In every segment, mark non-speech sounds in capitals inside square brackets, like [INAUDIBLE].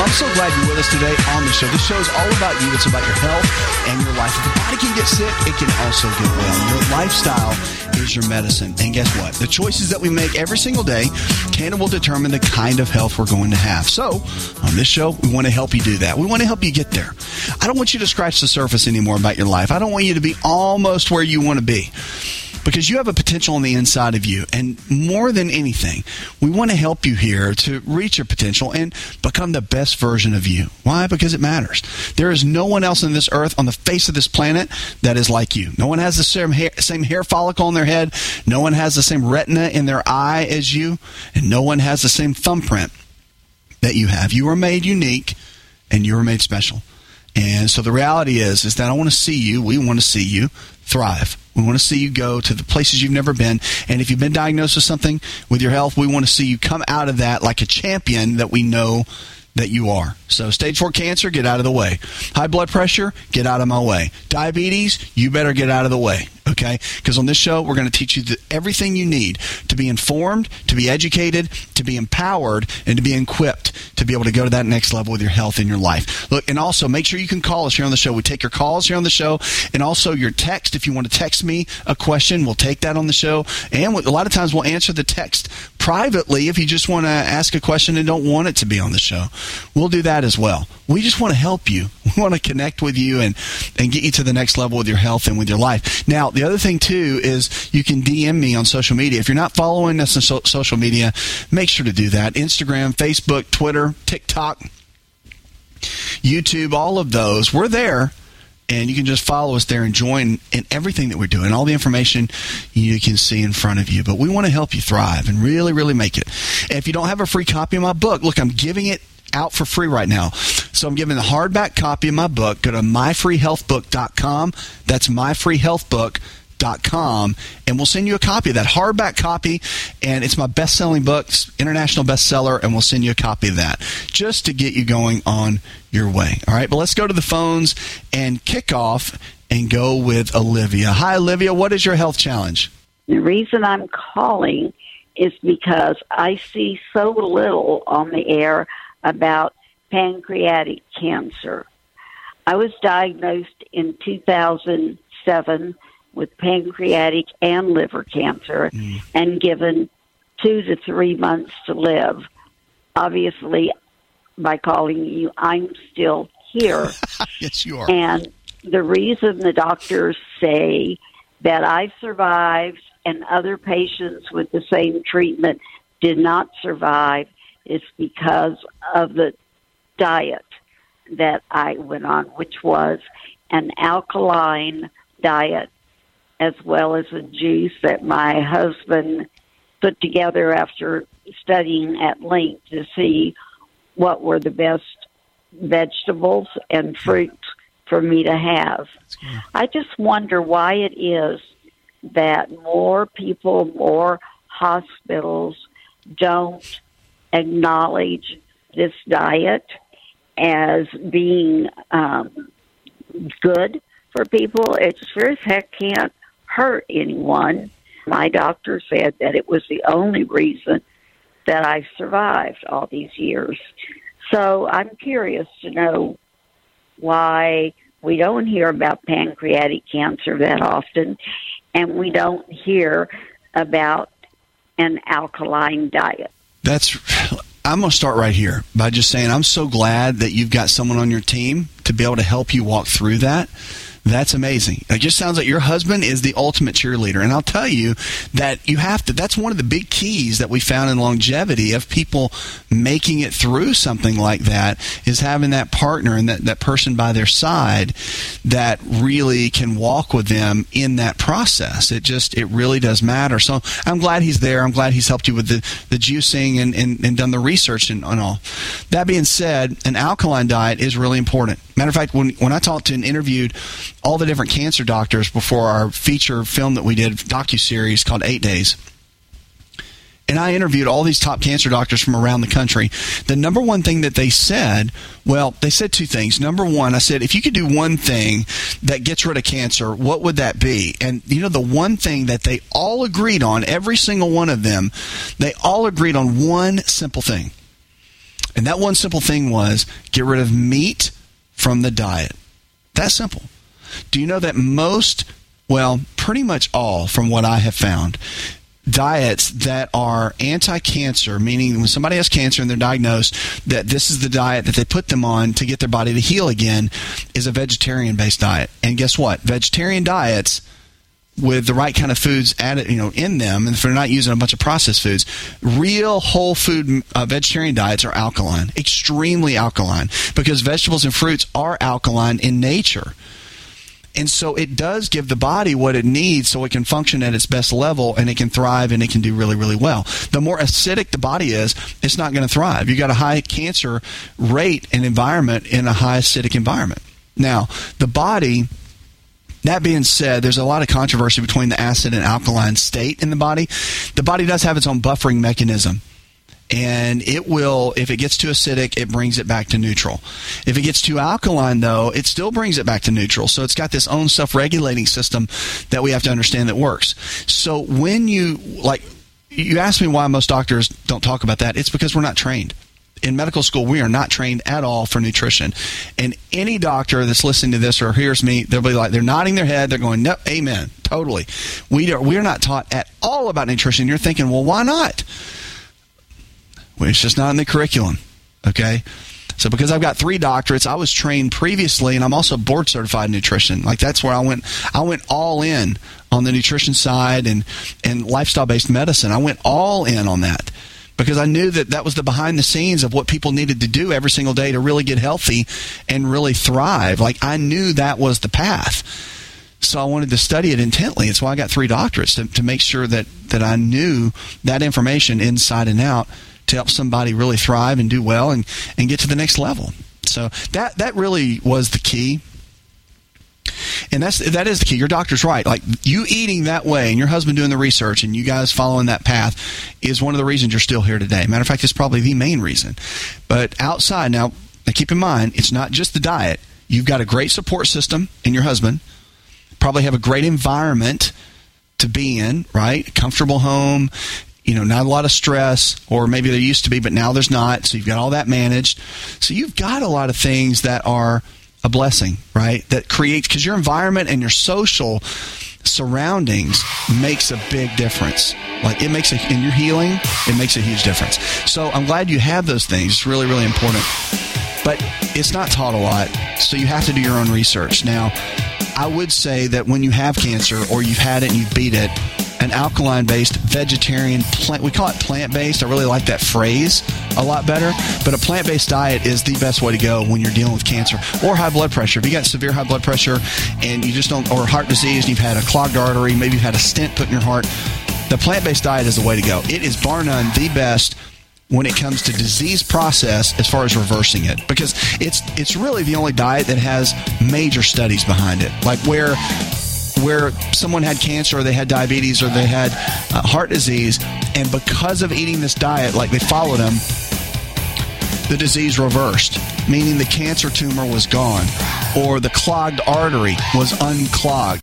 I'm so glad you're with us today on the show. This show is all about you. It's about your health and your life. If the body can get sick, it can also get well. Your lifestyle is your medicine. And guess what? The choices that we make every single day can and will determine the kind of health we're going to have. So, on this show, we want to help you do that. We want to help you get there. I don't want you to scratch the surface anymore about your life. I don't want you to be almost where you want to be because you have a potential on the inside of you. And more than anything, we want to help you here to reach your potential and become the best version of you. Why? Because it matters. There is no one else on this earth, on the face of this planet, that is like you. No one has the same hair, same hair follicle on their head. No one has the same retina in their eye as you. And no one has the same thumbprint that you have. You are made unique and you are made special. And so the reality is, is that I want to see you. We want to see you thrive. We want to see you go to the places you've never been. And if you've been diagnosed with something with your health, we want to see you come out of that like a champion that we know that you are. So, stage four cancer, get out of the way. High blood pressure, get out of my way. Diabetes, you better get out of the way. Okay? Because on this show, we're going to teach you the, everything you need to be informed, to be educated, to be empowered, and to be equipped to be able to go to that next level with your health in your life. Look, and also make sure you can call us here on the show. We take your calls here on the show, and also your text. If you want to text me a question, we'll take that on the show. And a lot of times we'll answer the text privately if you just want to ask a question and don't want it to be on the show. We'll do that as well. We just want to help you. [LAUGHS] We want to connect with you and, and get you to the next level with your health and with your life. Now, the other thing too is you can DM me on social media. If you're not following us on so- social media, make sure to do that. Instagram, Facebook, Twitter, TikTok, YouTube, all of those. We're there and you can just follow us there and join in everything that we're doing. All the information you can see in front of you. But we want to help you thrive and really, really make it. And if you don't have a free copy of my book, look, I'm giving it out for free right now. So I'm giving a hardback copy of my book. Go to myfreehealthbook.com. That's myfreehealthbook.com com, and we'll send you a copy of that hardback copy. And it's my best selling book, international bestseller, and we'll send you a copy of that just to get you going on your way. All right, but let's go to the phones and kick off and go with Olivia. Hi, Olivia. What is your health challenge? The reason I'm calling is because I see so little on the air about pancreatic cancer. I was diagnosed in 2007 with pancreatic and liver cancer mm. and given two to three months to live. Obviously, by calling you, I'm still here. [LAUGHS] yes, you are. And the reason the doctors say that I survived and other patients with the same treatment did not survive is because of the diet that I went on, which was an alkaline diet as well as a juice that my husband put together after studying at length to see what were the best vegetables and fruits for me to have. I just wonder why it is that more people, more hospitals don't acknowledge this diet as being um, good for people. It sure as heck can't hurt anyone. My doctor said that it was the only reason that I survived all these years. So I'm curious to know why we don't hear about pancreatic cancer that often, and we don't hear about an alkaline diet. That's. I'm going to start right here by just saying I'm so glad that you've got someone on your team to be able to help you walk through that That's amazing. It just sounds like your husband is the ultimate cheerleader. And I'll tell you that you have to, that's one of the big keys that we found in longevity of people making it through something like that is having that partner and that, that person by their side that really can walk with them in that process. It just, it really does matter. So I'm glad he's there. I'm glad he's helped you with the, the juicing and, and, and done the research and, and all. That being said, an alkaline diet is really important. Matter of fact, when, when I talked to and interviewed all the different cancer doctors before our feature film that we did, docu series called Eight Days, and I interviewed all these top cancer doctors from around the country. The number one thing that they said, well, they said two things. Number one, I said, if you could do one thing that gets rid of cancer, what would that be? And you know, the one thing that they all agreed on, every single one of them, they all agreed on one simple thing. And that one simple thing was get rid of meat from the diet. That simple. Do you know that most, well, pretty much all, from what I have found, diets that are anti-cancer, meaning when somebody has cancer and they're diagnosed, that this is the diet that they put them on to get their body to heal again, is a vegetarian-based diet. And guess what? Vegetarian diets with the right kind of foods added, you know, in them, and if they're not using a bunch of processed foods, real whole food uh, vegetarian diets are alkaline, extremely alkaline, because vegetables and fruits are alkaline in nature. And so it does give the body what it needs so it can function at its best level and it can thrive and it can do really, really well. The more acidic the body is, it's not going to thrive. You got a high cancer rate and environment in a high acidic environment. Now, the body that being said, there's a lot of controversy between the acid and alkaline state in the body. The body does have its own buffering mechanism. And it will, if it gets too acidic, it brings it back to neutral. If it gets too alkaline, though, it still brings it back to neutral. So it's got this own self regulating system that we have to understand that works. So when you, like, you ask me why most doctors don't talk about that, it's because we're not trained in medical school, we are not trained at all for nutrition. And any doctor that's listening to this or hears me, they'll be like, they're nodding their head. They're going, no, amen. Totally. We are, we're not taught at all about nutrition. You're thinking, well, why not? It's just not in the curriculum. Okay. So because I've got three doctorates, I was trained previously, and I'm also board certified in nutrition. Like that's where I went. I went all in on the nutrition side and and lifestyle based medicine. I went all in on that because I knew that that was the behind the scenes of what people needed to do every single day to really get healthy and really thrive. Like I knew that was the path. So I wanted to study it intently. It's why I got three doctorates to, to make sure that, that I knew that information inside and out to help somebody really thrive and do well and, and get to the next level. So that that really was the key and that's that is the key. Your doctor's right. Like you eating that way and your husband doing the research and you guys following that path is one of the reasons you're still here today. Matter of fact, it's probably the main reason. But outside now, keep in mind, it's not just the diet. You've got a great support system in your husband. Probably have a great environment to be in, right? Comfortable home, you know, not a lot of stress, or maybe there used to be, but now there's not. So you've got all that managed. So you've got a lot of things that are a blessing, right? That creates because your environment and your social surroundings makes a big difference. Like it makes a in your healing, it makes a huge difference. So I'm glad you have those things. It's really, really important. But it's not taught a lot, so you have to do your own research. Now, I would say that when you have cancer or you've had it and you've beat it, an alkaline based vegetarian plant we call it plant based i really like that phrase a lot better but a plant based diet is the best way to go when you're dealing with cancer or high blood pressure. If you got severe high blood pressure and you just don't or heart disease and you've had a clogged artery maybe you've had a stent put in your heart the plant based diet is the way to go. It is bar none the best when it comes to disease process as far as reversing it because it's it's really the only diet that has major studies behind it. Like where where someone had cancer or they had diabetes or they had uh, heart disease, and because of eating this diet, like they followed them, the disease reversed, meaning the cancer tumor was gone or the clogged artery was unclogged.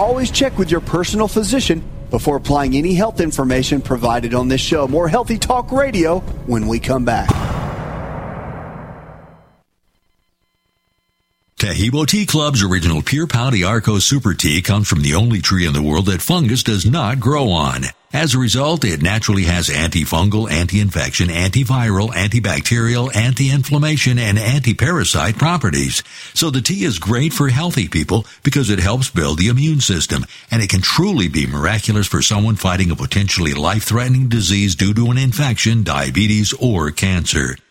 Always check with your personal physician before applying any health information provided on this show. More Healthy Talk Radio when we come back. Taheebo Tea Club's original Pure Pau Arco Super Tea comes from the only tree in the world that fungus does not grow on. As a result, it naturally has antifungal, anti-infection, antiviral, antibacterial, anti-inflammation, and anti-parasite properties. So the tea is great for healthy people because it helps build the immune system, and it can truly be miraculous for someone fighting a potentially life-threatening disease due to an infection, diabetes, or cancer.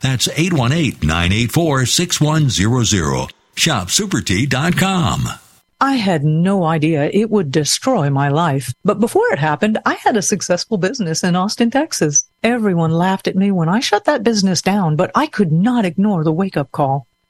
That's 818-984-6100. ShopSuperTea.com. I had no idea it would destroy my life. But before it happened, I had a successful business in Austin, Texas. Everyone laughed at me when I shut that business down, but I could not ignore the wake up call.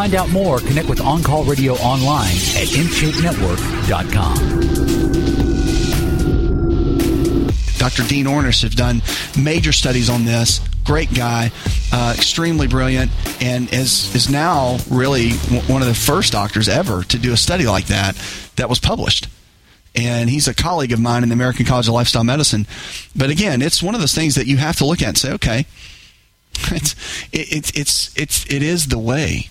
Find out more, connect with On Call Radio online at InShapeNetwork.com. Dr. Dean Ornish has done major studies on this. Great guy, uh, extremely brilliant, and is is now really one of the first doctors ever to do a study like that that was published. And he's a colleague of mine in the American College of Lifestyle Medicine. But again, it's one of those things that you have to look at and say, okay, [LAUGHS] it's it's it's it's it is the way.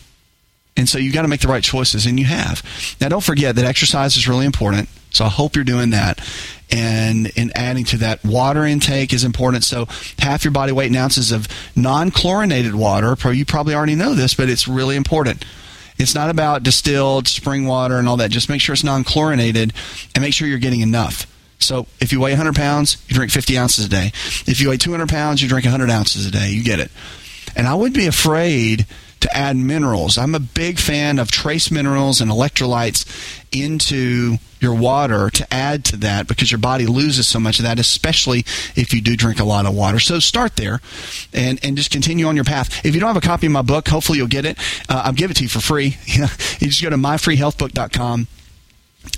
And so you've got to make the right choices, and you have. Now, don't forget that exercise is really important. So I hope you're doing that. And in adding to that, water intake is important. So half your body weight in ounces of non-chlorinated water. You probably already know this, but it's really important. It's not about distilled spring water and all that. Just make sure it's non-chlorinated, and make sure you're getting enough. So if you weigh 100 pounds, you drink 50 ounces a day. If you weigh 200 pounds, you drink 100 ounces a day. You get it. And I wouldn't be afraid to add minerals. I'm a big fan of trace minerals and electrolytes into your water to add to that because your body loses so much of that, especially if you do drink a lot of water. So start there and, and just continue on your path. If you don't have a copy of my book, hopefully you'll get it. Uh, I'll give it to you for free. [LAUGHS] you just go to myfreehealthbook.com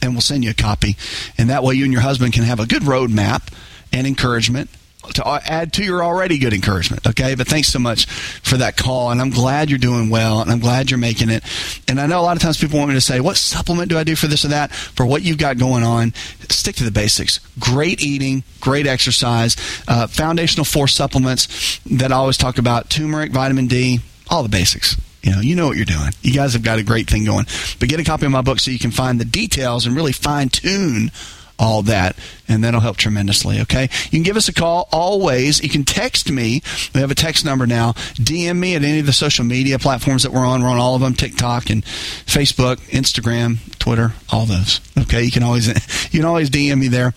and we'll send you a copy. And that way you and your husband can have a good roadmap and encouragement to add to your already good encouragement. Okay, but thanks so much for that call, and I'm glad you're doing well, and I'm glad you're making it. And I know a lot of times people want me to say, "What supplement do I do for this or that?" For what you've got going on, stick to the basics. Great eating, great exercise, uh, foundational four supplements that I always talk about: turmeric, vitamin D, all the basics. You know, you know what you're doing. You guys have got a great thing going. But get a copy of my book so you can find the details and really fine tune all that, and that'll help tremendously. Okay, you can give us a call always. You can text me. We have a text number now. DM me at any of the social media platforms that we're on. We're on all of them: TikTok and Facebook, Instagram, Twitter, all those. Okay, you can always [LAUGHS] you can always DM me there.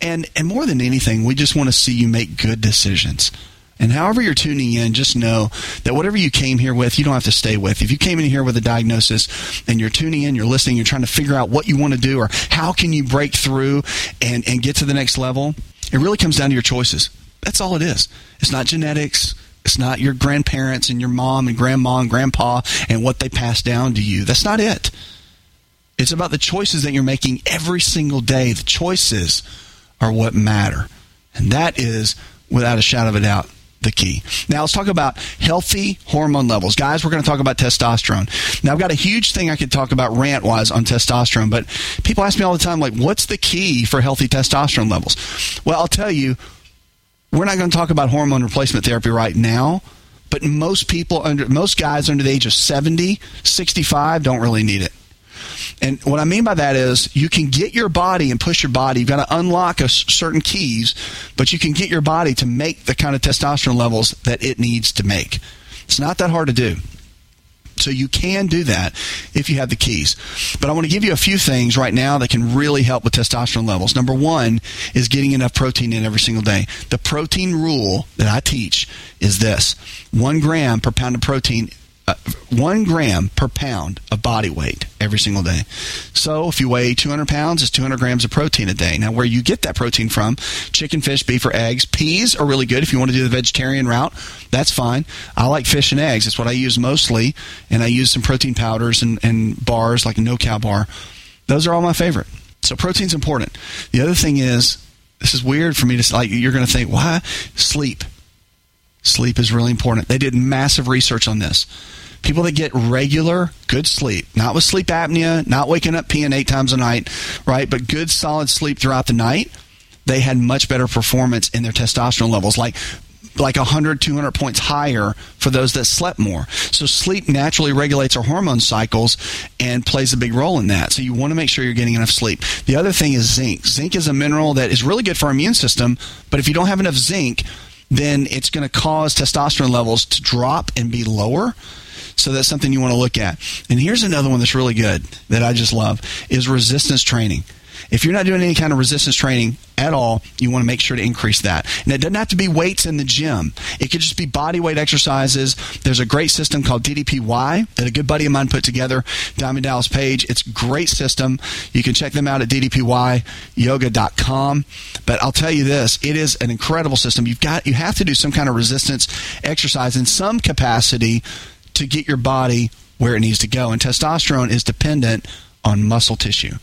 And and more than anything, we just want to see you make good decisions. And however you're tuning in, just know that whatever you came here with, you don't have to stay with. If you came in here with a diagnosis and you're tuning in, you're listening, you're trying to figure out what you want to do or how can you break through and, and get to the next level, it really comes down to your choices. That's all it is. It's not genetics. It's not your grandparents and your mom and grandma and grandpa and what they passed down to you. That's not it. It's about the choices that you're making every single day. The choices are what matter. And that is, without a shadow of a doubt, the key. Now let's talk about healthy hormone levels. Guys, we're going to talk about testosterone. Now I've got a huge thing I could talk about rant wise on testosterone, but people ask me all the time, like, what's the key for healthy testosterone levels? Well, I'll tell you, we're not going to talk about hormone replacement therapy right now, but most people under, most guys under the age of 70, 65 don't really need it. And what I mean by that is you can get your body and push your body. You've got to unlock a certain keys, but you can get your body to make the kind of testosterone levels that it needs to make. It's not that hard to do. So you can do that if you have the keys. But I want to give you a few things right now that can really help with testosterone levels. Number one is getting enough protein in every single day. The protein rule that I teach is this one gram per pound of protein uh, one gram per pound of body weight every single day. So if you weigh 200 pounds, it's 200 grams of protein a day. Now, where you get that protein from, chicken, fish, beef, or eggs. Peas are really good if you want to do the vegetarian route. That's fine. I like fish and eggs. It's what I use mostly, and I use some protein powders and, and bars like a no-cow bar. Those are all my favorite. So protein's important. The other thing is, this is weird for me to like. You're going to think, why sleep? Sleep is really important. They did massive research on this. People that get regular, good sleep, not with sleep apnea, not waking up peeing eight times a night, right? But good, solid sleep throughout the night, they had much better performance in their testosterone levels. Like like 100, 200 points higher for those that slept more. So sleep naturally regulates our hormone cycles and plays a big role in that. So you want to make sure you're getting enough sleep. The other thing is zinc. Zinc is a mineral that is really good for our immune system, but if you don't have enough zinc, then it's going to cause testosterone levels to drop and be lower. So that's something you want to look at. And here's another one that's really good that I just love is resistance training. If you're not doing any kind of resistance training at all, you want to make sure to increase that. And it doesn't have to be weights in the gym. It could just be body weight exercises. There's a great system called DDPY that a good buddy of mine put together, Diamond Dallas Page. It's a great system. You can check them out at ddpyyoga.com. But I'll tell you this, it is an incredible system. You've got you have to do some kind of resistance exercise in some capacity to get your body where it needs to go. And testosterone is dependent on muscle tissue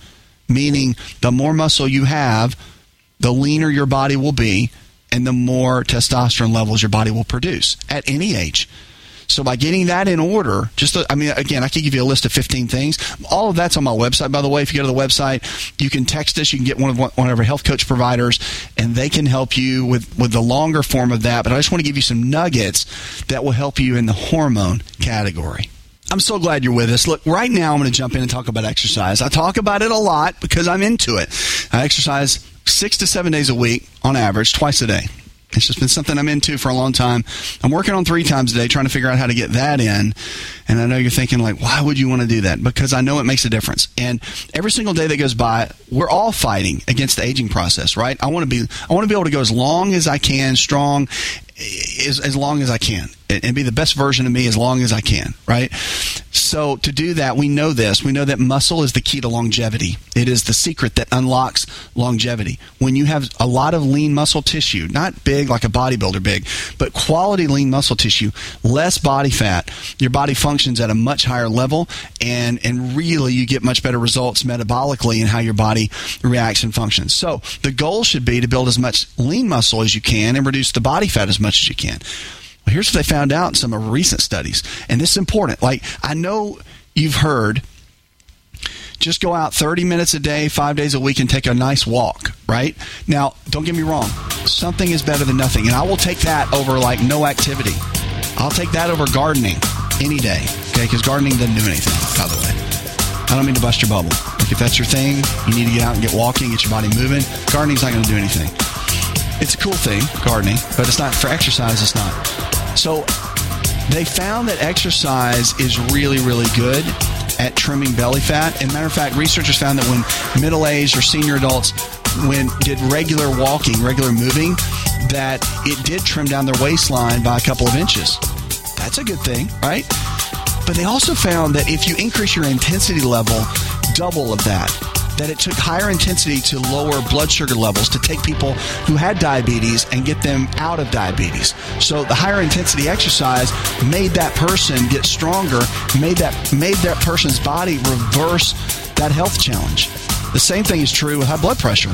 meaning the more muscle you have, the leaner your body will be, and the more testosterone levels your body will produce at any age. So by getting that in order, just I mean, again, I could give you a list of 15 things. All of that's on my website, by the way. If you go to the website, you can text us. You can get one of one of our health coach providers, and they can help you with with the longer form of that. But I just want to give you some nuggets that will help you in the hormone category. I'm so glad you're with us. Look, right now I'm going to jump in and talk about exercise. I talk about it a lot because I'm into it. I exercise six to seven days a week on average, twice a day. It's just been something I'm into for a long time. I'm working on three times a day trying to figure out how to get that in. And I know you're thinking, like, why would you want to do that? Because I know it makes a difference. And every single day that goes by, we're all fighting against the aging process, right? I want to be, I want to be able to go as long as I can, strong, as, as long as I can and be the best version of me as long as I can, right? So to do that, we know this. We know that muscle is the key to longevity. It is the secret that unlocks longevity. When you have a lot of lean muscle tissue, not big like a bodybuilder big, but quality lean muscle tissue, less body fat, your body functions at a much higher level and and really you get much better results metabolically in how your body reacts and functions. So, the goal should be to build as much lean muscle as you can and reduce the body fat as much as you can. Here's what they found out in some of recent studies, and this is important. Like I know you've heard just go out 30 minutes a day, five days a week, and take a nice walk, right? Now, don't get me wrong. Something is better than nothing. And I will take that over like no activity. I'll take that over gardening any day, okay? Because gardening doesn't do anything, by the way. I don't mean to bust your bubble. If that's your thing, you need to get out and get walking, get your body moving. Gardening's not going to do anything. It's a cool thing, gardening, but it's not for exercise. It's not. So they found that exercise is really, really good at trimming belly fat. And matter of fact, researchers found that when middle-aged or senior adults when did regular walking, regular moving, that it did trim down their waistline by a couple of inches. That's a good thing, right? But they also found that if you increase your intensity level, double of that, that it took higher intensity to lower blood sugar levels to take people who had diabetes and get them out of diabetes. So the higher intensity exercise made that person get stronger, made that made that person's body reverse that health challenge. The same thing is true with high blood pressure.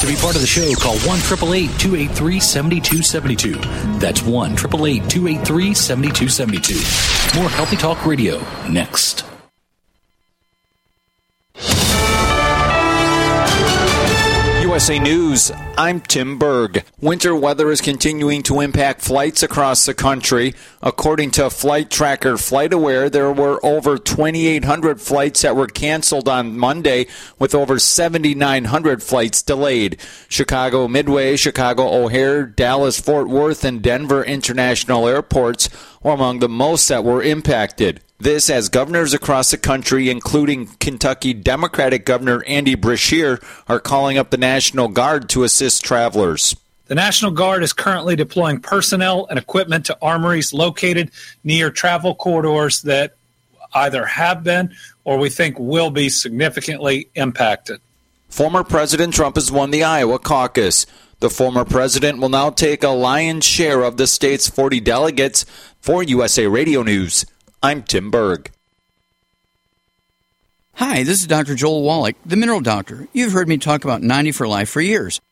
To be part of the show, call 1 283 7272. That's 1 283 7272. More Healthy Talk Radio next. USA News. I'm Tim Berg. Winter weather is continuing to impact flights across the country. According to flight tracker FlightAware, there were over 2,800 flights that were canceled on Monday, with over 7,900 flights delayed. Chicago Midway, Chicago O'Hare, Dallas Fort Worth, and Denver International Airports were among the most that were impacted. This as governors across the country, including Kentucky Democratic Governor Andy Beshear, are calling up the National Guard to assist travelers. The National Guard is currently deploying personnel and equipment to armories located near travel corridors that either have been or we think will be significantly impacted. Former President Trump has won the Iowa caucus. The former president will now take a lion's share of the state's 40 delegates. For USA Radio News, I'm Tim Berg. Hi, this is Dr. Joel Wallach, the Mineral Doctor. You've heard me talk about 90 for Life for years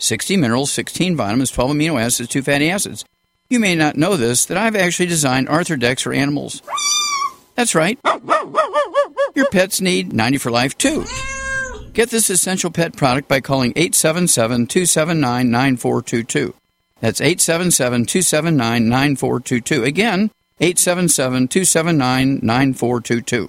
60 minerals, 16 vitamins, 12 amino acids, 2 fatty acids. You may not know this, that I've actually designed Arthur Arthrodex for animals. That's right. Your pets need 90 for Life too. Get this essential pet product by calling 877 279 9422. That's 877 279 9422. Again, 877 279 9422.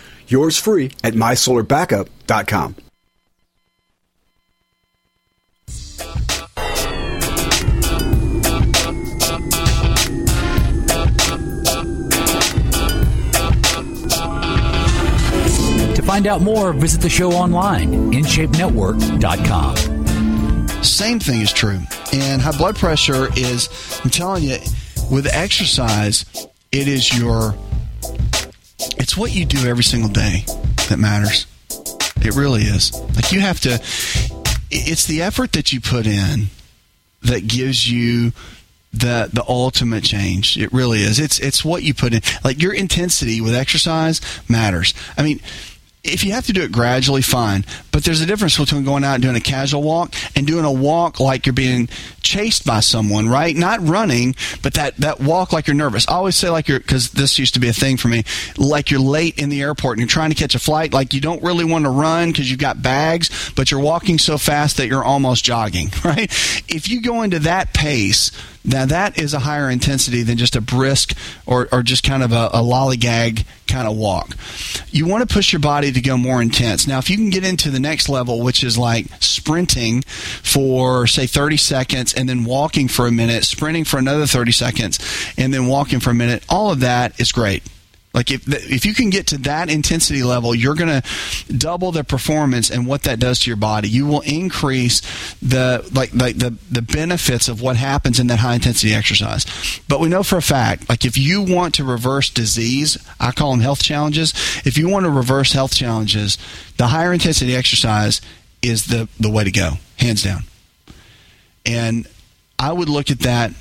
Yours free at mysolarbackup.com. To find out more, visit the show online, InShapeNetwork.com. Same thing is true. And high blood pressure is, I'm telling you, with exercise, it is your it's what you do every single day that matters. It really is. Like you have to, it's the effort that you put in that gives you the the ultimate change. It really is. It's it's what you put in. Like your intensity with exercise matters. I mean, if you have to do it gradually, fine. But there's a difference between going out and doing a casual walk and doing a walk like you're being chased by someone, right? Not running, but that, that walk like you're nervous. I always say like you're, cause this used to be a thing for me, like you're late in the airport and you're trying to catch a flight, like you don't really want to run because you've got bags, but you're walking so fast that you're almost jogging, [LAUGHS] right? If you go into that pace, Now that is a higher intensity than just a brisk or, or just kind of a, a lollygag kind of walk. You want to push your body to go more intense. Now, if you can get into the next level, which is like sprinting for say 30 seconds and then walking for a minute, sprinting for another 30 seconds, and then walking for a minute, all of that is great. Like if if you can get to that intensity level, you're going to double the performance and what that does to your body. You will increase the like like the the benefits of what happens in that high intensity exercise. But we know for a fact, like if you want to reverse disease, I call them health challenges. If you want to reverse health challenges, the higher intensity exercise is the the way to go, hands down. And I would look at that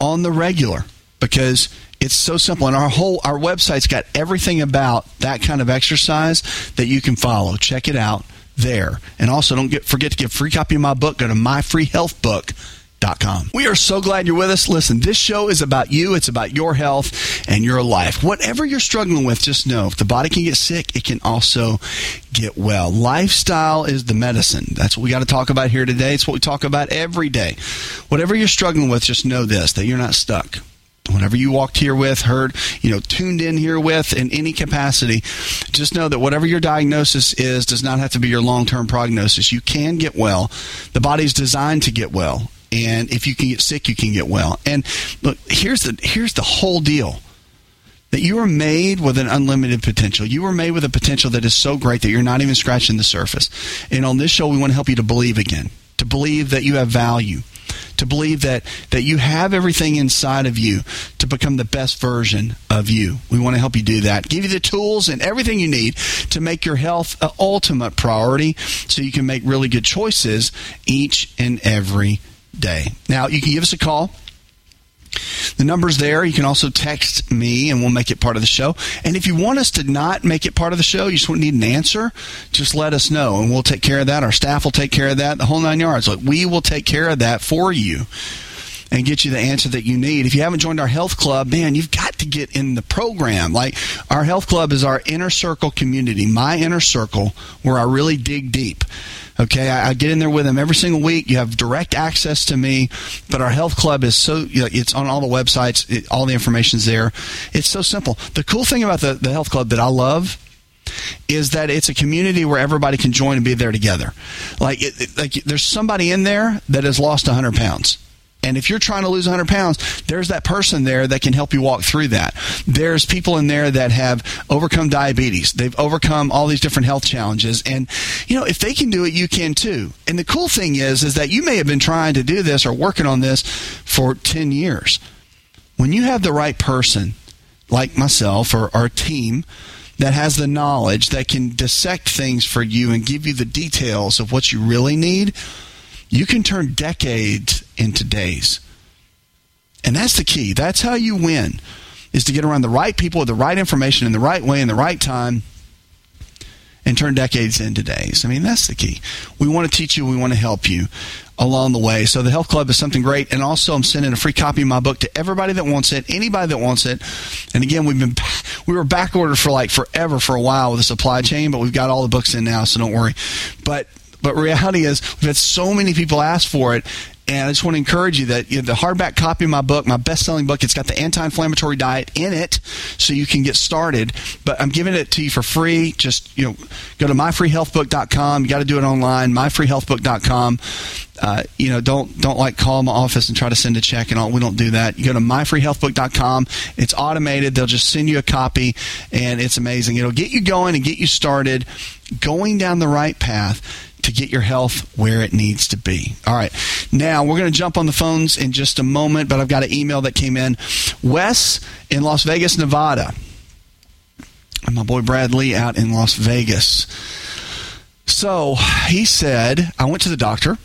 on the regular because it's so simple, and our whole our website's got everything about that kind of exercise that you can follow. Check it out there, and also don't get forget to get a free copy of my book. Go to myfreehealthbook.com. We are so glad you're with us. Listen, this show is about you. It's about your health and your life. Whatever you're struggling with, just know if the body can get sick, it can also get well. Lifestyle is the medicine. That's what we got to talk about here today. It's what we talk about every day. Whatever you're struggling with, just know this that you're not stuck whatever you walked here with, heard, you know, tuned in here with in any capacity, just know that whatever your diagnosis is does not have to be your long term prognosis. You can get well. The body's designed to get well. And if you can get sick, you can get well. And look, here's the here's the whole deal. That you are made with an unlimited potential. You are made with a potential that is so great that you're not even scratching the surface. And on this show, we want to help you to believe again, to believe that you have value, to believe that that you have everything inside of you to become the best version of you. We want to help you do that. Give you the tools and everything you need to make your health an ultimate priority so you can make really good choices each and every day. Now, you can give us a call the number's there. You can also text me and we'll make it part of the show. And if you want us to not make it part of the show, you just need an answer, just let us know and we'll take care of that. Our staff will take care of that, the whole nine yards. Like we will take care of that for you and get you the answer that you need. If you haven't joined our health club, man, you've got to get in the program. Like our health club is our inner circle community, my inner circle, where I really dig deep. Okay, I, I, get in there with them every single week. You have direct access to me, but our health club is so you know, it's on all the websites. It, all the information's there. It's so simple. The cool thing about the, the health club that I love is that it's a community where everybody can join and be there together. Like, it, like there's somebody in there that has lost 100 pounds and if you're trying to lose 100 pounds, there's that person there that can help you walk through that. There's people in there that have overcome diabetes. They've overcome all these different health challenges. And, you know, if they can do it, you can too. And the cool thing is, is that you may have been trying to do this or working on this for 10 years. When you have the right person, like myself or our team, that has the knowledge that can dissect things for you and give you the details of what you really need, you can turn decades into days. And that's the key. That's how you win is to get around the right people with the right information in the right way in the right time and turn decades into days. I mean, that's the key. We want to teach you, we want to help you along the way. So the health club is something great and also I'm sending a free copy of my book to everybody that wants it, anybody that wants it. And again, we've been we were back ordered for like forever for a while with the supply chain, but we've got all the books in now, so don't worry. But but reality is, we've had so many people ask for it, and I just want to encourage you that you know, the hardback copy of my book, my best-selling book, it's got the anti-inflammatory diet in it, so you can get started. But I'm giving it to you for free. Just you know, go to myfreehealthbook.com. You got to do it online. Myfreehealthbook.com. Uh, you know, don't don't like call my office and try to send a check and all. We don't do that. You go to myfreehealthbook.com. It's automated. They'll just send you a copy, and it's amazing. It'll get you going and get you started, going down the right path to get your health where it needs to be. All right. Now, we're going to jump on the phones in just a moment, but I've got an email that came in. Wes in Las Vegas, Nevada. And my boy Bradley out in Las Vegas. So he said, I went to the doctor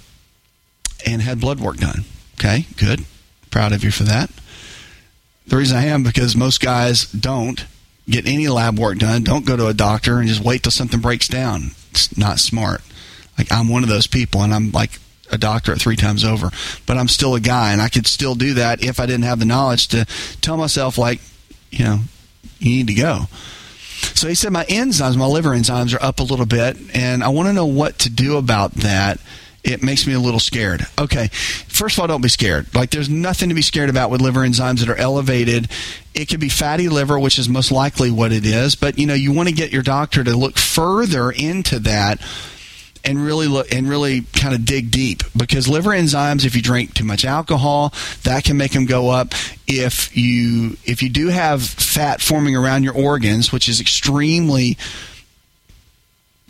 and had blood work done. Okay, good. Proud of you for that. The reason I am because most guys don't get any lab work done, don't go to a doctor and just wait till something breaks down. It's not smart. Like I'm one of those people, and I'm like a doctorate three times over, but I'm still a guy, and I could still do that if I didn't have the knowledge to tell myself, like, you know, you need to go. So he said my enzymes, my liver enzymes, are up a little bit, and I want to know what to do about that. it makes me a little scared. Okay, first of all, don't be scared. Like, there's nothing to be scared about with liver enzymes that are elevated. It could be fatty liver, which is most likely what it is, but you know, you want to get your doctor to look further into that and really look and really kind of dig deep. Because liver enzymes if you drink too much alcohol that can make them go up. If you if you do have fat forming around your organs which is extremely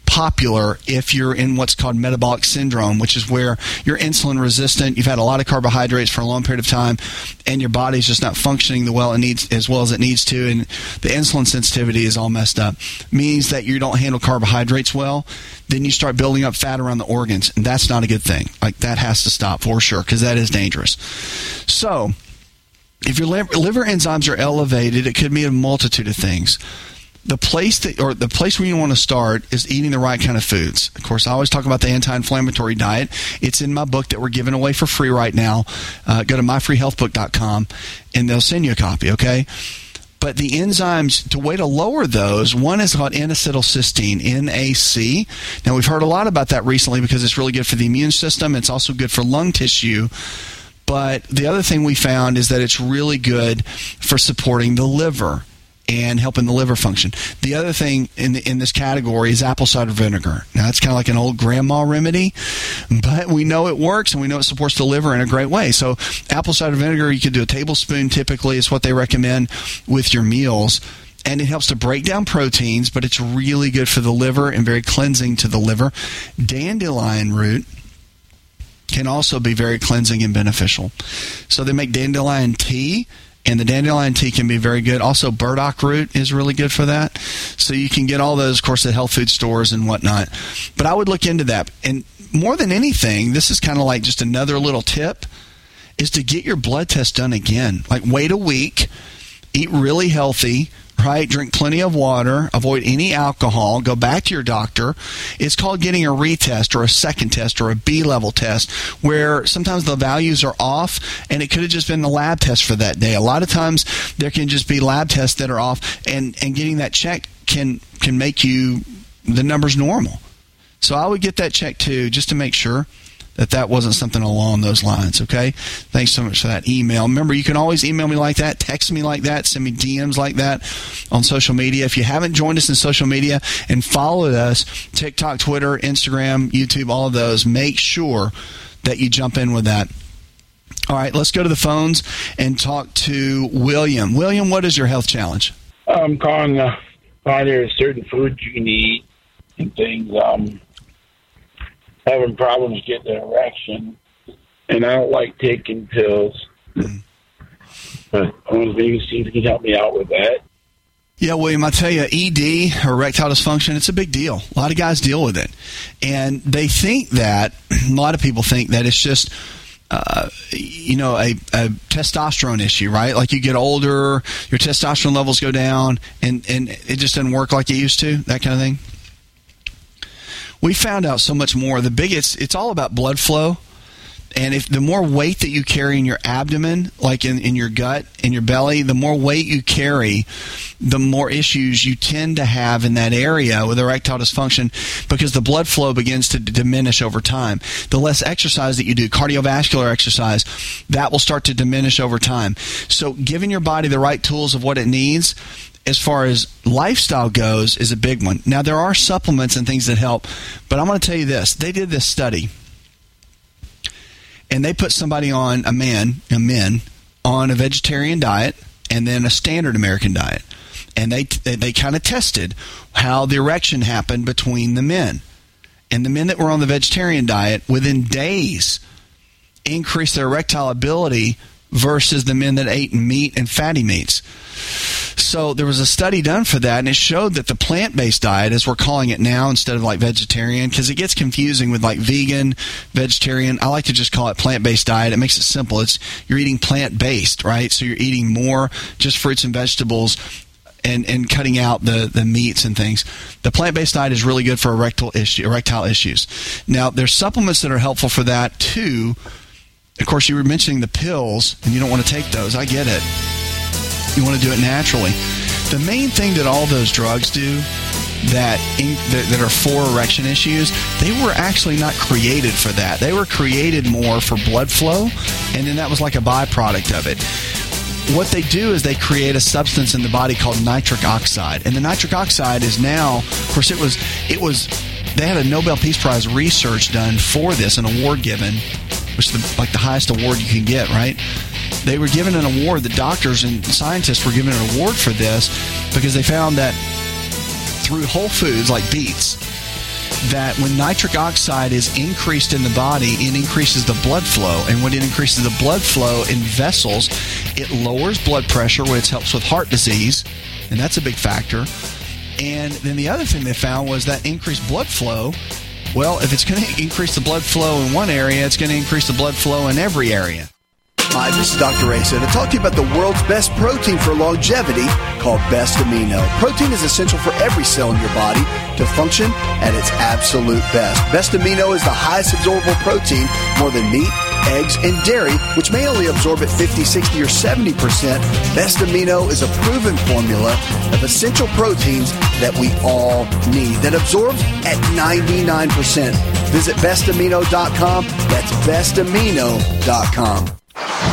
popular if you're in what's called metabolic syndrome, which is where you're insulin resistant, you've had a lot of carbohydrates for a long period of time, and your body's just not functioning the well it needs as well as it needs to, and the insulin sensitivity is all messed up. Means that you don't handle carbohydrates well, then you start building up fat around the organs, and that's not a good thing. Like that has to stop for sure because that is dangerous. So. If your liver enzymes are elevated, it could mean a multitude of things the place that or the place where you want to start is eating the right kind of foods. Of course, I always talk about the anti-inflammatory diet. It's in my book that we're giving away for free right now. Uh, go to myfreehealthbook.com and they'll send you a copy. Okay. But the enzymes to way to lower those, one is called N-acetylcysteine, NAC. Now we've heard a lot about that recently because it's really good for the immune system. It's also good for lung tissue. But the other thing we found is that it's really good for supporting the liver and helping the liver function. The other thing in the, in this category is apple cider vinegar. Now that's kind of like an old grandma remedy, but we know it works and we know it supports the liver in a great way. So apple cider vinegar, you could do a tablespoon. Typically, is what they recommend with your meals. And it helps to break down proteins, but it's really good for the liver and very cleansing to the liver. Dandelion root can also be very cleansing and beneficial. So they make dandelion tea and the dandelion tea can be very good. Also, burdock root is really good for that. So you can get all those, of course, at health food stores and whatnot. But I would look into that. And more than anything, this is kind of like just another little tip is to get your blood test done again. Like wait a week, eat really healthy, right? Drink plenty of water, avoid any alcohol, go back to your doctor. It's called getting a retest or a second test or a B level test where sometimes the values are off and it could have just been the lab test for that day. A lot of times there can just be lab tests that are off and, and getting that check can can make you the numbers normal. So I would get that check too just to make sure that that wasn't something along those lines. Okay. Thanks so much for that email. Remember, you can always email me like that, text me like that, send me DMs like that on social media. If you haven't joined us in social media and followed us, TikTok, Twitter, Instagram, YouTube, all of those, make sure that you jump in with that. All right, let's go to the phones and talk to William. William, what is your health challenge? I'm calling uh, find there certain foods you can eat and things. Um, having problems getting an erection, and I don't like taking pills. But I want to maybe see if you can help me out with that. Yeah, William, I tell you, ED, erectile dysfunction, it's a big deal. A lot of guys deal with it. And they think that, [CLEARS THROAT] a lot of people think that it's just, uh, you know, a, a, testosterone issue, right? Like you get older, your testosterone levels go down, and, and it just doesn't work like it used to, that kind of thing we found out so much more. The biggest, it's all about blood flow. And if the more weight that you carry in your abdomen, like in, in your gut, in your belly, the more weight you carry, the more issues you tend to have in that area with erectile dysfunction because the blood flow begins to d- diminish over time. The less exercise that you do, cardiovascular exercise, that will start to diminish over time. So giving your body the right tools of what it needs as far as lifestyle goes is a big one. Now there are supplements and things that help, but I'm going to tell you this. They did this study and they put somebody on a man, a men on a vegetarian diet and then a standard American diet. And they they, they kind of tested how the erection happened between the men. And the men that were on the vegetarian diet within days increased their erectile ability versus the men that ate meat and fatty meats. So there was a study done for that, and it showed that the plant based diet, as we're calling it now, instead of like vegetarian, because it gets confusing with like vegan, vegetarian. I like to just call it plant based diet. It makes it simple. It's you're eating plant based, right? So you're eating more just fruits and vegetables and, and cutting out the, the meats and things. The plant based diet is really good for erectile issue, erectile issues. Now, there's supplements that are helpful for that too. Of course, you were mentioning the pills, and you don't want to take those. I get it. You want to do it naturally. The main thing that all those drugs do that that are for erection issues, they were actually not created for that. They were created more for blood flow, and then that was like a byproduct of it what they do is they create a substance in the body called nitric oxide and the nitric oxide is now of course it was it was they had a nobel peace prize research done for this an award given which is the, like the highest award you can get right they were given an award the doctors and scientists were given an award for this because they found that through whole foods like beets that when nitric oxide is increased in the body, it increases the blood flow. And when it increases the blood flow in vessels, it lowers blood pressure, which helps with heart disease. And that's a big factor. And then the other thing they found was that increased blood flow. Well, if it's going to increase the blood flow in one area, it's going to increase the blood flow in every area. Hi, this is Dr. Asa to talk to you about the world's best protein for longevity called Best Amino. Protein is essential for every cell in your body to function at its absolute best. Best Amino is the highest absorbable protein, more than meat, eggs, and dairy, which may only absorb at 50, 60, or 70%. Best Amino is a proven formula of essential proteins that we all need that absorbs at 99%. Visit bestamino.com. That's bestamino.com.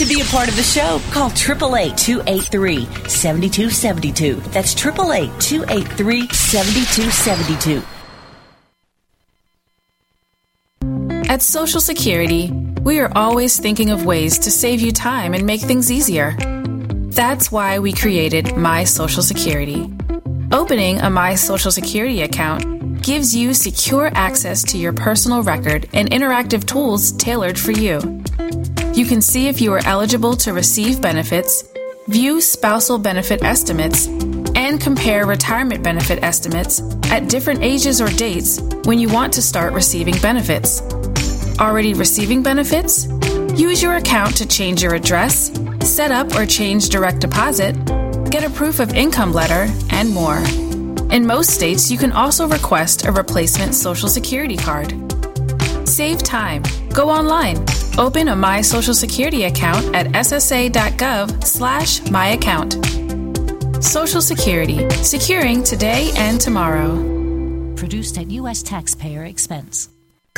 To be a part of the show, call 888-283-7272. That's 888-283-7272. At Social Security, we are always thinking of ways to save you time and make things easier. That's why we created My Social Security. Opening a My Social Security account gives you secure access to your personal record and interactive tools tailored for you. You can see if you are eligible to receive benefits, view spousal benefit estimates, and compare retirement benefit estimates at different ages or dates when you want to start receiving benefits. Already receiving benefits? Use your account to change your address, set up or change direct deposit, get a proof of income letter, and more. In most states, you can also request a replacement Social Security card. Save time. Go online. Open a My Social Security account at ssa.gov slash myaccount. Social Security. Securing today and tomorrow. Produced at U.S. taxpayer expense.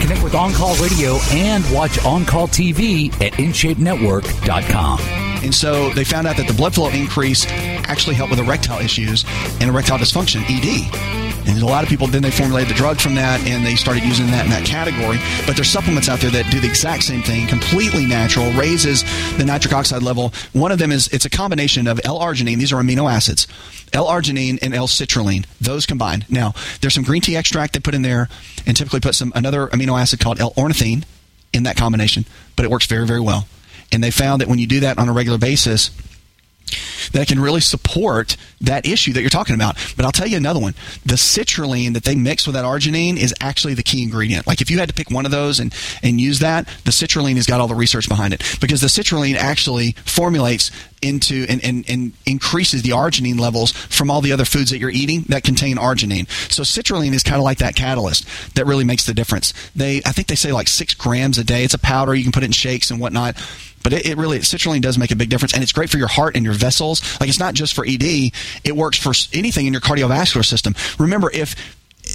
Connect with On Call Radio and watch On Call TV at InShapeNetwork.com. And so they found out that the blood flow increase actually helped with erectile issues and erectile dysfunction, ED. And a lot of people then they formulated the drug from that and they started using that in that category. But there's supplements out there that do the exact same thing, completely natural, raises the nitric oxide level. One of them is it's a combination of L-arginine. These are amino acids. L-arginine and L-citrulline. Those combined. Now there's some green tea extract they put in there, and typically put some another amino acid called L-ornithine in that combination. But it works very very well. And they found that when you do that on a regular basis, that can really support that issue that you're talking about. But I'll tell you another one. The citrulline that they mix with that arginine is actually the key ingredient. Like if you had to pick one of those and, and use that, the citrulline has got all the research behind it. Because the citrulline actually formulates into and, and, and increases the arginine levels from all the other foods that you're eating that contain arginine. So citrulline is kind of like that catalyst that really makes the difference. They I think they say like six grams a day. It's a powder, you can put it in shakes and whatnot. But it, it, really, citrulline does make a big difference, and it's great for your heart and your vessels. Like it's not just for ED; it works for anything in your cardiovascular system. Remember, if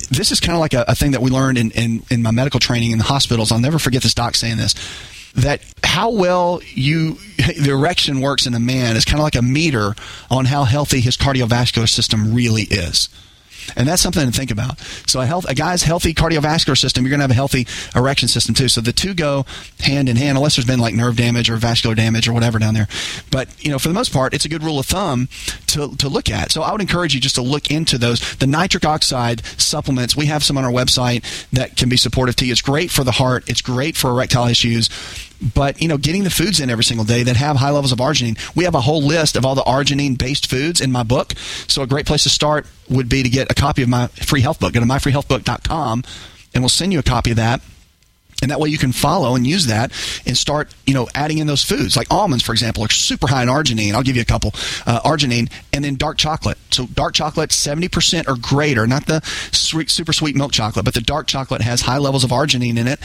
this is kind of like a, a thing that we learned in, in, in my medical training in the hospitals. I'll never forget this doc saying this that how well you [LAUGHS] the erection works in a man is kind of like a meter on how healthy his cardiovascular system really is. And that's something to think about. So a health, a guy's healthy cardiovascular system, you're going to have a healthy erection system too. So the two go hand in hand, unless there's been like nerve damage or vascular damage or whatever down there. But you know, for the most part, it's a good rule of thumb to, to look at. So I would encourage you just to look into those. The nitric oxide supplements, we have some on our website that can be supportive to you. It's great for the heart. It's great for erectile issues but you know getting the foods in every single day that have high levels of arginine we have a whole list of all the arginine based foods in my book so a great place to start would be to get a copy of my free health book go to myfreehealthbook.com and we'll send you a copy of that and that way you can follow and use that and start, you know, adding in those foods. Like almonds, for example, are super high in arginine. I'll give you a couple. Uh, arginine and then dark chocolate. So dark chocolate, 70% or greater, not the sweet, super sweet milk chocolate, but the dark chocolate has high levels of arginine in it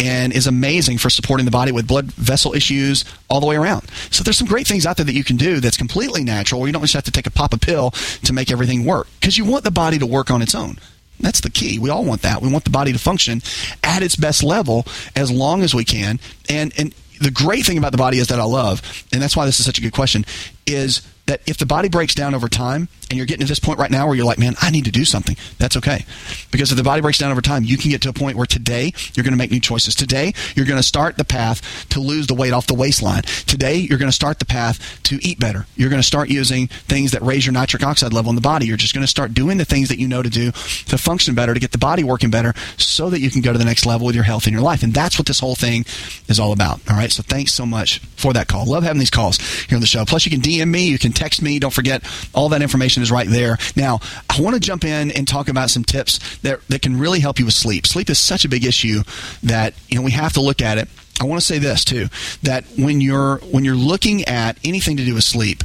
and is amazing for supporting the body with blood vessel issues all the way around. So there's some great things out there that you can do that's completely natural where you don't just have to take a pop a pill to make everything work because you want the body to work on its own. That's the key. We all want that. We want the body to function at its best level as long as we can. And and the great thing about the body is that I love, and that's why this is such a good question, is that if the body breaks down over time and you're getting to this point right now where you're like, man, I need to do something, that's okay. Because if the body breaks down over time, you can get to a point where today you're going to make new choices. Today, you're going to start the path to lose the weight off the waistline. Today, you're going to start the path to eat better. You're going to start using things that raise your nitric oxide level in the body. You're just going to start doing the things that you know to do to function better, to get the body working better, so that you can go to the next level with your health and your life. And that's what this whole thing is all about. All right. So thanks so much for that call. Love having these calls here on the show. Plus, you can DM me, you can text me. Don't forget, all that information is right there. Now, I want to jump in and talk about some tips that, that can really help you with sleep. Sleep is such a big issue that you know we have to look at it I want to say this too that when you're when you're looking at anything to do with sleep,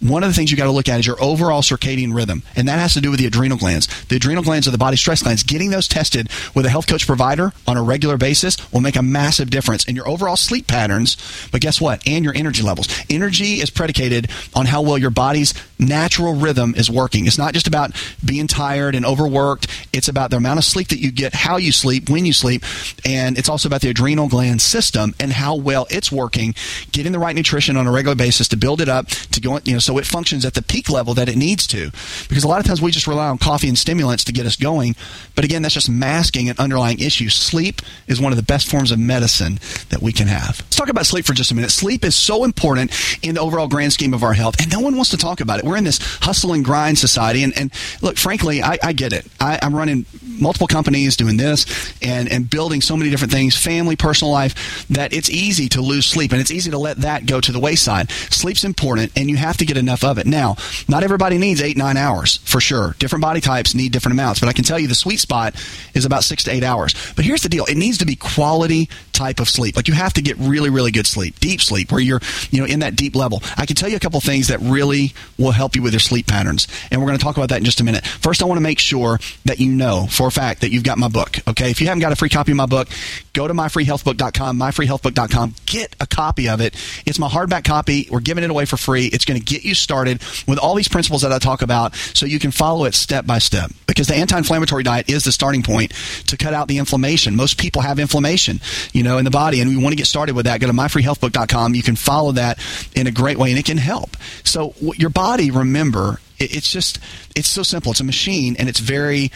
one of the things you got to look at is your overall circadian rhythm, and that has to do with the adrenal glands. The adrenal glands are the body stress glands. Getting those tested with a health coach provider on a regular basis will make a massive difference in your overall sleep patterns. But guess what? And your energy levels. Energy is predicated on how well your body's natural rhythm is working. It's not just about being tired and overworked. It's about the amount of sleep that you get, how you sleep, when you sleep, and it's also about the adrenal gland system and how well it's working, getting the right nutrition on a regular basis to build it up to go, you know, so it functions at the peak level that it needs to. Because a lot of times we just rely on coffee and stimulants to get us going, but again, that's just masking an underlying issue. Sleep is one of the best forms of medicine that we can have. Let's talk about sleep for just a minute. Sleep is so important in the overall grand scheme of our health, and no one wants to talk about it. We're in this hustle and grind society, and, and look, frankly, I, I get it. I, I'm running multiple companies doing this and, and building so many different things, family, personal life, that it's easy to lose sleep and it's easy to let that go to the wayside. Sleep's important and you have to get enough of it. Now, not everybody needs eight, nine hours for sure. Different body types need different amounts, but I can tell you the sweet spot is about six to eight hours. But here's the deal. It needs to be quality type of sleep. Like you have to get really, really good sleep, deep sleep, where you're, you know, in that deep level. I can tell you a couple things that really will help you with your sleep patterns. And we're going to talk about that in just a minute. First, I want to make sure that you know for a fact that you've got my book. Okay. If you haven't got a free copy of my book, go to myfreehealthbook.com, myfreehealthbook.com, get a copy of it. It's my hardback copy. We're giving it away for free. It's going to get you started with all these principles that I talk about so you can follow it step by step. Because the anti-inflammatory diet is the starting point to cut out the inflammation. Most people have inflammation, you know, in the body, and we want to get started with that. Go to myfreehealthbook.com. You can follow that in a great way, and it can help. So your body, remember, it's just it's so simple. It's a machine, and it's very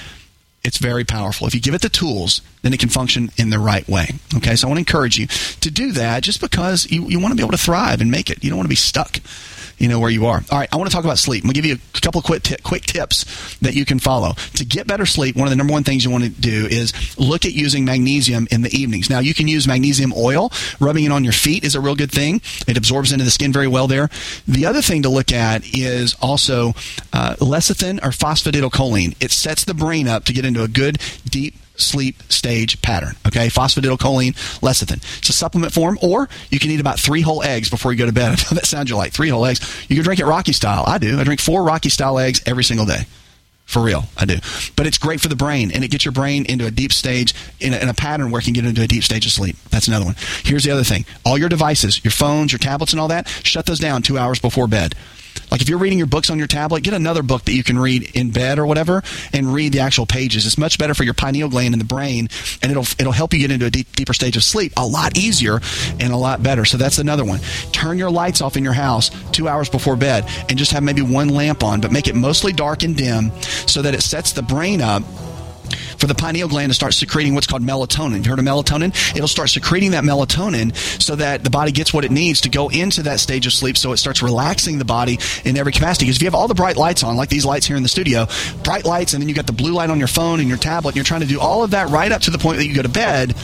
it's very powerful. If you give it the tools, then it can function in the right way. Okay, so I want to encourage you to do that just because you, you want to be able to thrive and make it. You don't want to be stuck you know where you are. All right, I want to talk about sleep. I'm going to give you a couple quick, t- quick tips that you can follow. To get better sleep, one of the number one things you want to do is look at using magnesium in the evenings. Now, you can use magnesium oil. Rubbing it on your feet is a real good thing. It absorbs into the skin very well there. The other thing to look at is also uh, lecithin or phosphatidylcholine. It sets the brain up to get into a good, deep sleep stage pattern. Okay, phosphatidylcholine lecithin. It's a supplement form, or you can eat about three whole eggs before you go to bed. [LAUGHS] That sounds like three whole eggs. You can drink it Rocky style. I do. I drink four Rocky style eggs every single day. For real, I do. But it's great for the brain, and it gets your brain into a deep stage, in a, in a, pattern where it can get into a deep stage of sleep. That's another one. Here's the other thing all your devices, your phones, your tablets, and all that, shut those down two hours before bed. Like if you're reading your books on your tablet, get another book that you can read in bed or whatever, and read the actual pages. It's much better for your pineal gland in the brain, and it'll it'll help you get into a deep, deeper stage of sleep a lot easier and a lot better. So that's another one. Turn your lights off in your house two hours before bed, and just have maybe one lamp on, but make it mostly dark and dim, so that it sets the brain up for the pineal gland to start secreting what's called melatonin. You heard of melatonin? It'll start secreting that melatonin so that the body gets what it needs to go into that stage of sleep so it starts relaxing the body in every capacity. Because if you have all the bright lights on, like these lights here in the studio, bright lights, and then you got the blue light on your phone and your tablet, and you're trying to do all of that right up to the point that you go to bed,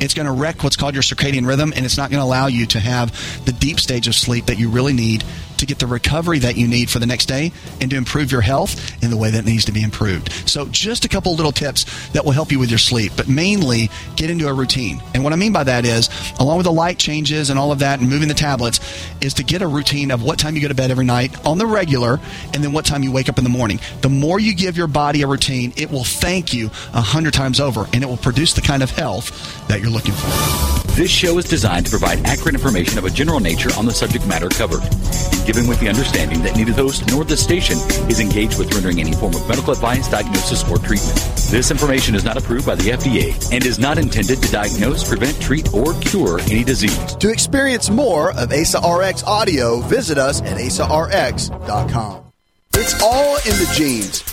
it's going to wreck what's called your circadian rhythm and it's not going to allow you to have the deep stage of sleep that you really need to get the recovery that you need for the next day and to improve your health in the way that needs to be improved. So, just a couple little tips that will help you with your sleep, but mainly get into a routine. And what I mean by that is, along with the light changes and all of that and moving the tablets, is to get a routine of what time you go to bed every night on the regular and then what time you wake up in the morning. The more you give your body a routine, it will thank you a hundred times over and it will produce the kind of health that you're looking for. This show is designed to provide accurate information of a general nature on the subject matter covered, given with the understanding that neither the host nor the station is engaged with rendering any form of medical advice, diagnosis, or treatment. This information is not approved by the FDA and is not intended to diagnose, prevent, treat, or cure any disease. To experience more of ASA RX audio, visit us at asarx.com. It's all in the genes.